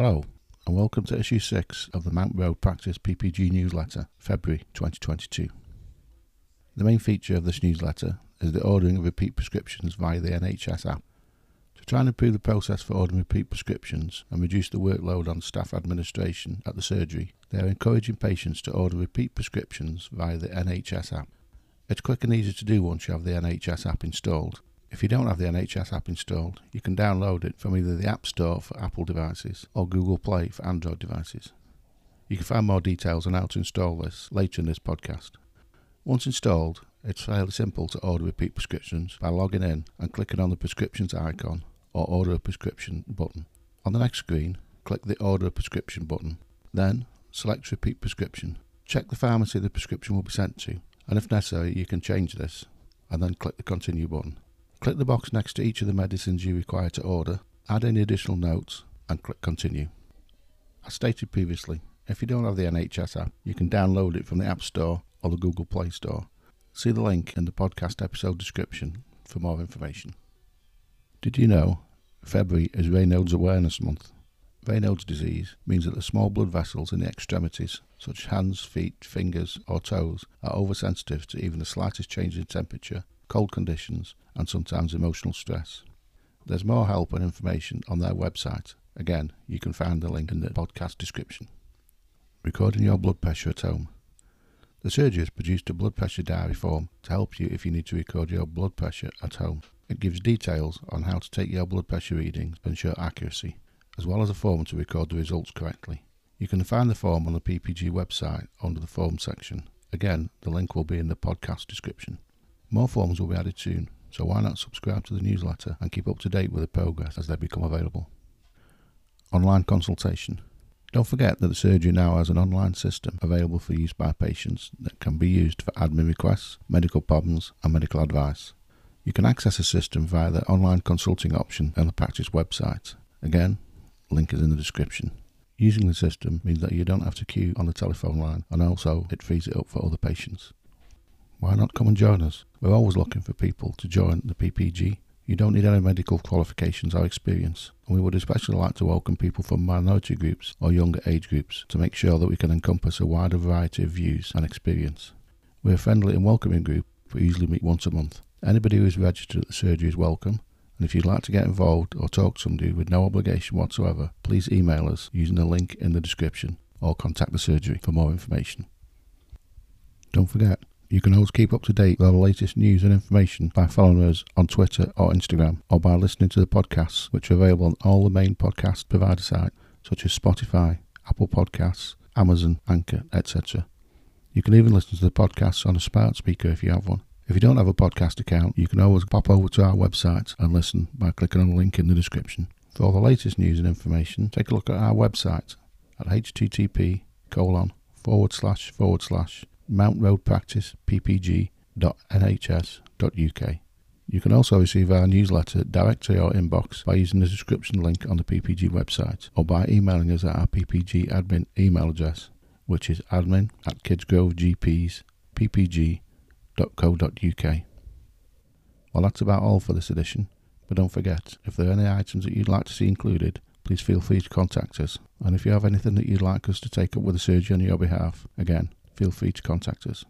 Hello, and welcome to issue 6 of the Mount Road Practice PPG newsletter, February 2022. The main feature of this newsletter is the ordering of repeat prescriptions via the NHS app. To try and improve the process for ordering repeat prescriptions and reduce the workload on staff administration at the surgery, they are encouraging patients to order repeat prescriptions via the NHS app. It's quick and easy to do once you have the NHS app installed, if you don't have the NHS app installed, you can download it from either the App Store for Apple devices or Google Play for Android devices. You can find more details on how to install this later in this podcast. Once installed, it's fairly simple to order repeat prescriptions by logging in and clicking on the prescriptions icon or order a prescription button. On the next screen, click the order a prescription button. Then select repeat prescription. Check the pharmacy the prescription will be sent to, and if necessary, you can change this, and then click the continue button. Click the box next to each of the medicines you require to order, add any additional notes, and click Continue. As stated previously, if you don't have the NHS app, you can download it from the App Store or the Google Play Store. See the link in the podcast episode description for more information. Did you know February is Raynaud's Awareness Month? Raynaud's disease means that the small blood vessels in the extremities, such as hands, feet, fingers, or toes, are oversensitive to even the slightest change in temperature cold conditions, and sometimes emotional stress. There's more help and information on their website. Again, you can find the link in the podcast description. Recording your blood pressure at home. The surgery has produced a blood pressure diary form to help you if you need to record your blood pressure at home. It gives details on how to take your blood pressure readings and ensure accuracy, as well as a form to record the results correctly. You can find the form on the PPG website under the form section. Again, the link will be in the podcast description. More forms will be added soon, so why not subscribe to the newsletter and keep up to date with the progress as they become available. Online consultation. Don't forget that the surgery now has an online system available for use by patients that can be used for admin requests, medical problems, and medical advice. You can access the system via the online consulting option on the practice website. Again, link is in the description. Using the system means that you don't have to queue on the telephone line and also it frees it up for other patients. Why not come and join us? We're always looking for people to join the PPG. You don't need any medical qualifications or experience, and we would especially like to welcome people from minority groups or younger age groups to make sure that we can encompass a wider variety of views and experience. We're a friendly and welcoming group We usually meet once a month. Anybody who is registered at the surgery is welcome, and if you'd like to get involved or talk to somebody with no obligation whatsoever, please email us using the link in the description or contact the surgery for more information. Don't forget, you can always keep up to date with our latest news and information by following us on Twitter or Instagram, or by listening to the podcasts, which are available on all the main podcast provider sites, such as Spotify, Apple Podcasts, Amazon, Anchor, etc. You can even listen to the podcasts on a smart speaker if you have one. If you don't have a podcast account, you can always pop over to our website and listen by clicking on the link in the description. For all the latest news and information, take a look at our website at http colon forward slash forward slash Mount Road Practice ppg.nhs.uk. You can also receive our newsletter direct to your inbox by using the description link on the PPG website or by emailing us at our PPG admin email address, which is admin at kidsgrovegpsppg.co.uk. Well, that's about all for this edition, but don't forget, if there are any items that you'd like to see included, please feel free to contact us. And if you have anything that you'd like us to take up with the surgery on your behalf, again, feel free to contact us.